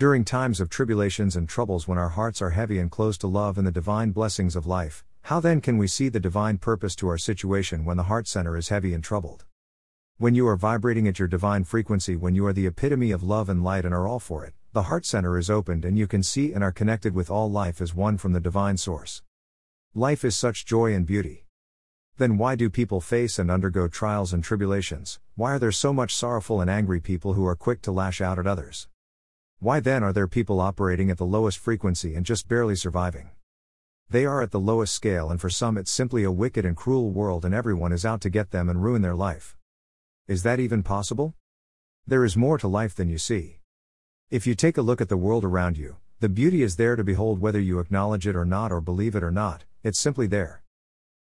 During times of tribulations and troubles when our hearts are heavy and closed to love and the divine blessings of life, how then can we see the divine purpose to our situation when the heart center is heavy and troubled? When you are vibrating at your divine frequency, when you are the epitome of love and light and are all for it, the heart center is opened and you can see and are connected with all life as one from the divine source. Life is such joy and beauty. Then why do people face and undergo trials and tribulations? Why are there so much sorrowful and angry people who are quick to lash out at others? Why then are there people operating at the lowest frequency and just barely surviving? They are at the lowest scale, and for some, it's simply a wicked and cruel world, and everyone is out to get them and ruin their life. Is that even possible? There is more to life than you see. If you take a look at the world around you, the beauty is there to behold whether you acknowledge it or not or believe it or not, it's simply there.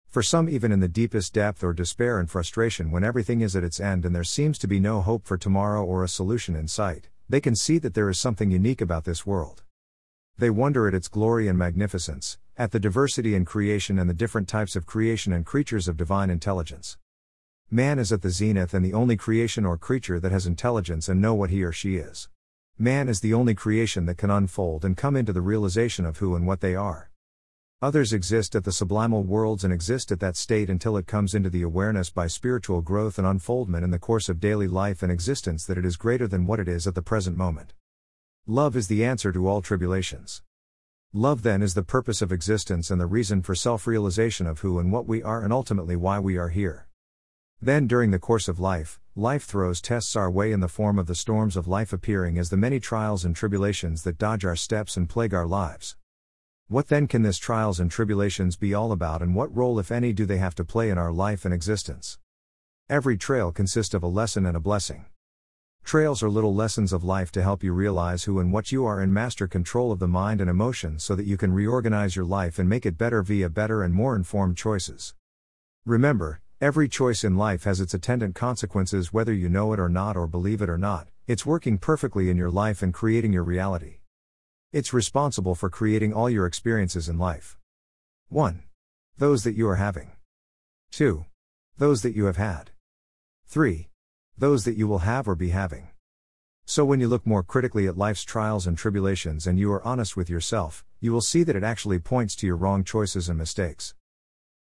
For some, even in the deepest depth or despair and frustration when everything is at its end and there seems to be no hope for tomorrow or a solution in sight, they can see that there is something unique about this world. They wonder at its glory and magnificence, at the diversity in creation and the different types of creation and creatures of divine intelligence. Man is at the zenith and the only creation or creature that has intelligence and know what he or she is. Man is the only creation that can unfold and come into the realization of who and what they are. Others exist at the sublimal worlds and exist at that state until it comes into the awareness by spiritual growth and unfoldment in the course of daily life and existence that it is greater than what it is at the present moment. Love is the answer to all tribulations. Love then is the purpose of existence and the reason for self realization of who and what we are and ultimately why we are here. Then, during the course of life, life throws tests our way in the form of the storms of life appearing as the many trials and tribulations that dodge our steps and plague our lives. What then can this trials and tribulations be all about, and what role, if any, do they have to play in our life and existence? Every trail consists of a lesson and a blessing. Trails are little lessons of life to help you realize who and what you are and master control of the mind and emotions so that you can reorganize your life and make it better via better and more informed choices. Remember, every choice in life has its attendant consequences whether you know it or not or believe it or not, it's working perfectly in your life and creating your reality. It's responsible for creating all your experiences in life. 1. Those that you are having. 2. Those that you have had. 3. Those that you will have or be having. So, when you look more critically at life's trials and tribulations and you are honest with yourself, you will see that it actually points to your wrong choices and mistakes.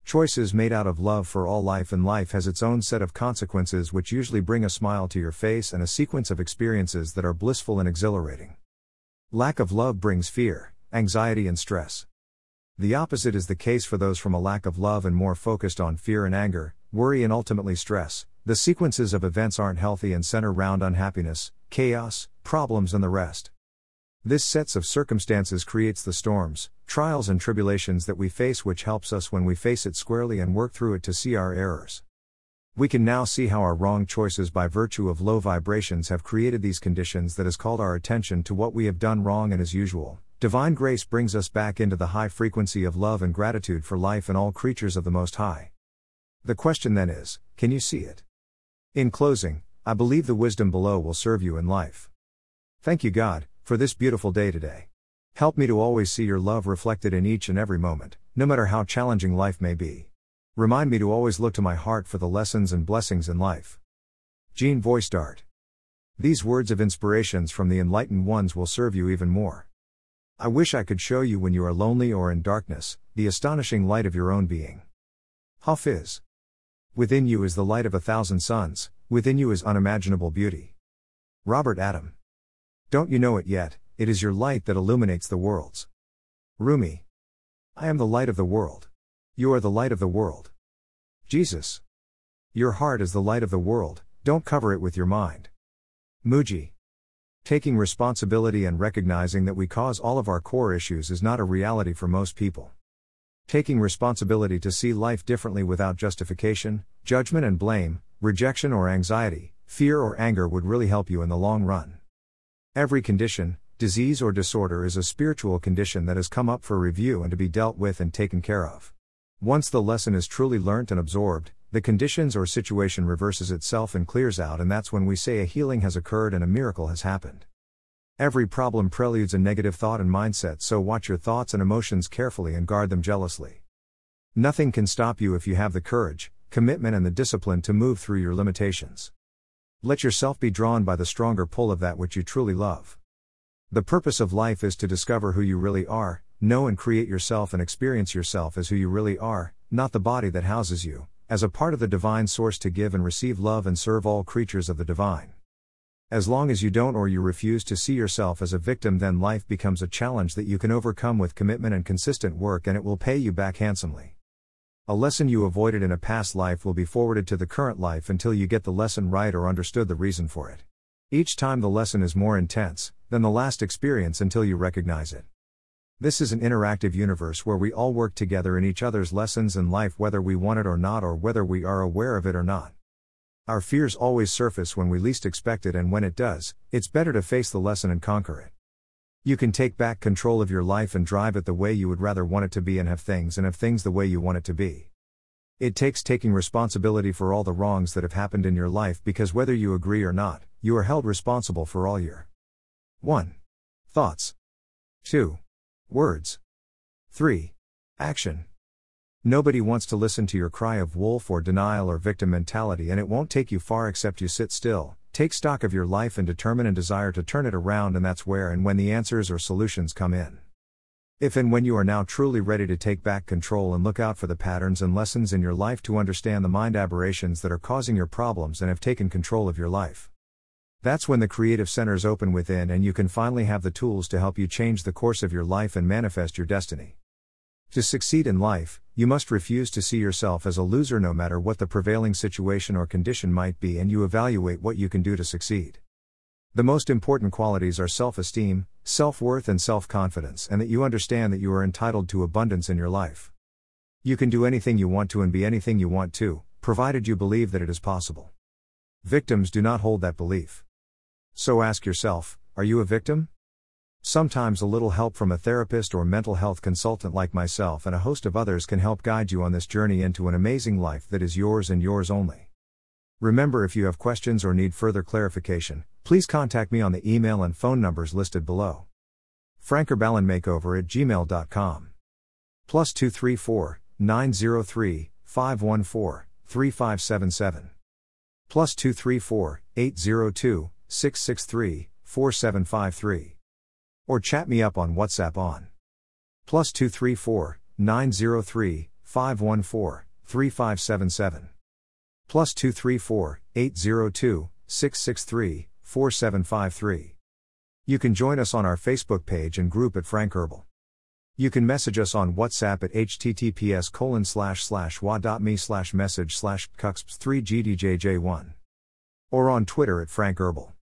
Choices made out of love for all life, and life has its own set of consequences which usually bring a smile to your face and a sequence of experiences that are blissful and exhilarating. Lack of love brings fear, anxiety, and stress. The opposite is the case for those from a lack of love and more focused on fear and anger, worry, and ultimately stress. The sequences of events aren't healthy and center round unhappiness, chaos, problems, and the rest. This sets of circumstances creates the storms, trials, and tribulations that we face, which helps us when we face it squarely and work through it to see our errors. We can now see how our wrong choices by virtue of low vibrations have created these conditions that has called our attention to what we have done wrong and as usual. Divine grace brings us back into the high frequency of love and gratitude for life and all creatures of the Most High. The question then is can you see it? In closing, I believe the wisdom below will serve you in life. Thank you, God, for this beautiful day today. Help me to always see your love reflected in each and every moment, no matter how challenging life may be. Remind me to always look to my heart for the lessons and blessings in life. Jean Voicedart. These words of inspirations from the enlightened ones will serve you even more. I wish I could show you when you are lonely or in darkness, the astonishing light of your own being. Hafiz. Within you is the light of a thousand suns, within you is unimaginable beauty. Robert Adam. Don't you know it yet, it is your light that illuminates the worlds. Rumi. I am the light of the world. You are the light of the world. Jesus. Your heart is the light of the world, don't cover it with your mind. Mooji. Taking responsibility and recognizing that we cause all of our core issues is not a reality for most people. Taking responsibility to see life differently without justification, judgment and blame, rejection or anxiety, fear or anger would really help you in the long run. Every condition, disease or disorder is a spiritual condition that has come up for review and to be dealt with and taken care of. Once the lesson is truly learnt and absorbed, the conditions or situation reverses itself and clears out, and that's when we say a healing has occurred and a miracle has happened. Every problem preludes a negative thought and mindset, so watch your thoughts and emotions carefully and guard them jealously. Nothing can stop you if you have the courage, commitment, and the discipline to move through your limitations. Let yourself be drawn by the stronger pull of that which you truly love. The purpose of life is to discover who you really are, know and create yourself and experience yourself as who you really are, not the body that houses you, as a part of the divine source to give and receive love and serve all creatures of the divine. As long as you don't or you refuse to see yourself as a victim, then life becomes a challenge that you can overcome with commitment and consistent work, and it will pay you back handsomely. A lesson you avoided in a past life will be forwarded to the current life until you get the lesson right or understood the reason for it. Each time the lesson is more intense than the last experience until you recognize it. This is an interactive universe where we all work together in each other's lessons in life, whether we want it or not, or whether we are aware of it or not. Our fears always surface when we least expect it, and when it does, it's better to face the lesson and conquer it. You can take back control of your life and drive it the way you would rather want it to be, and have things and have things the way you want it to be. It takes taking responsibility for all the wrongs that have happened in your life because whether you agree or not, you are held responsible for all your 1. Thoughts. 2. Words. 3. Action. Nobody wants to listen to your cry of wolf or denial or victim mentality, and it won't take you far except you sit still, take stock of your life, and determine and desire to turn it around, and that's where and when the answers or solutions come in. If and when you are now truly ready to take back control and look out for the patterns and lessons in your life to understand the mind aberrations that are causing your problems and have taken control of your life. That's when the creative centers open within and you can finally have the tools to help you change the course of your life and manifest your destiny. To succeed in life, you must refuse to see yourself as a loser no matter what the prevailing situation or condition might be, and you evaluate what you can do to succeed. The most important qualities are self esteem, self worth, and self confidence, and that you understand that you are entitled to abundance in your life. You can do anything you want to and be anything you want to, provided you believe that it is possible. Victims do not hold that belief. So ask yourself are you a victim? Sometimes a little help from a therapist or mental health consultant like myself and a host of others can help guide you on this journey into an amazing life that is yours and yours only. Remember, if you have questions or need further clarification, please contact me on the email and phone numbers listed below. frankerballenmakeover at gmail.com. Plus 234 903 514 3577. Plus 234 802 663 4753 or chat me up on WhatsApp on plus 234 903 514 3577 plus 234 802 663 4753. You can join us on our Facebook page and group at Frank Herbal. You can message us on WhatsApp at https colon slash slash wa.me slash message slash cuxps3gdjj1 or on Twitter at Frank Herbal.